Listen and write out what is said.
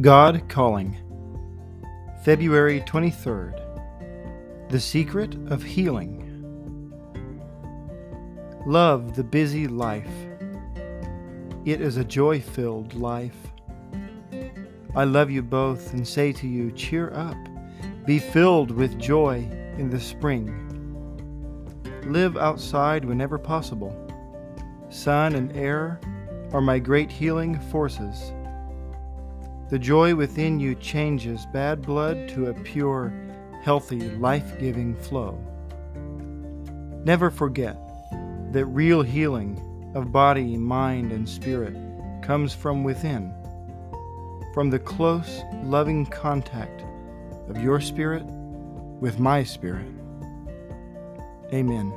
God Calling, February 23rd. The Secret of Healing. Love the busy life. It is a joy filled life. I love you both and say to you, cheer up, be filled with joy in the spring. Live outside whenever possible. Sun and air are my great healing forces. The joy within you changes bad blood to a pure, healthy, life giving flow. Never forget that real healing of body, mind, and spirit comes from within, from the close, loving contact of your spirit with my spirit. Amen.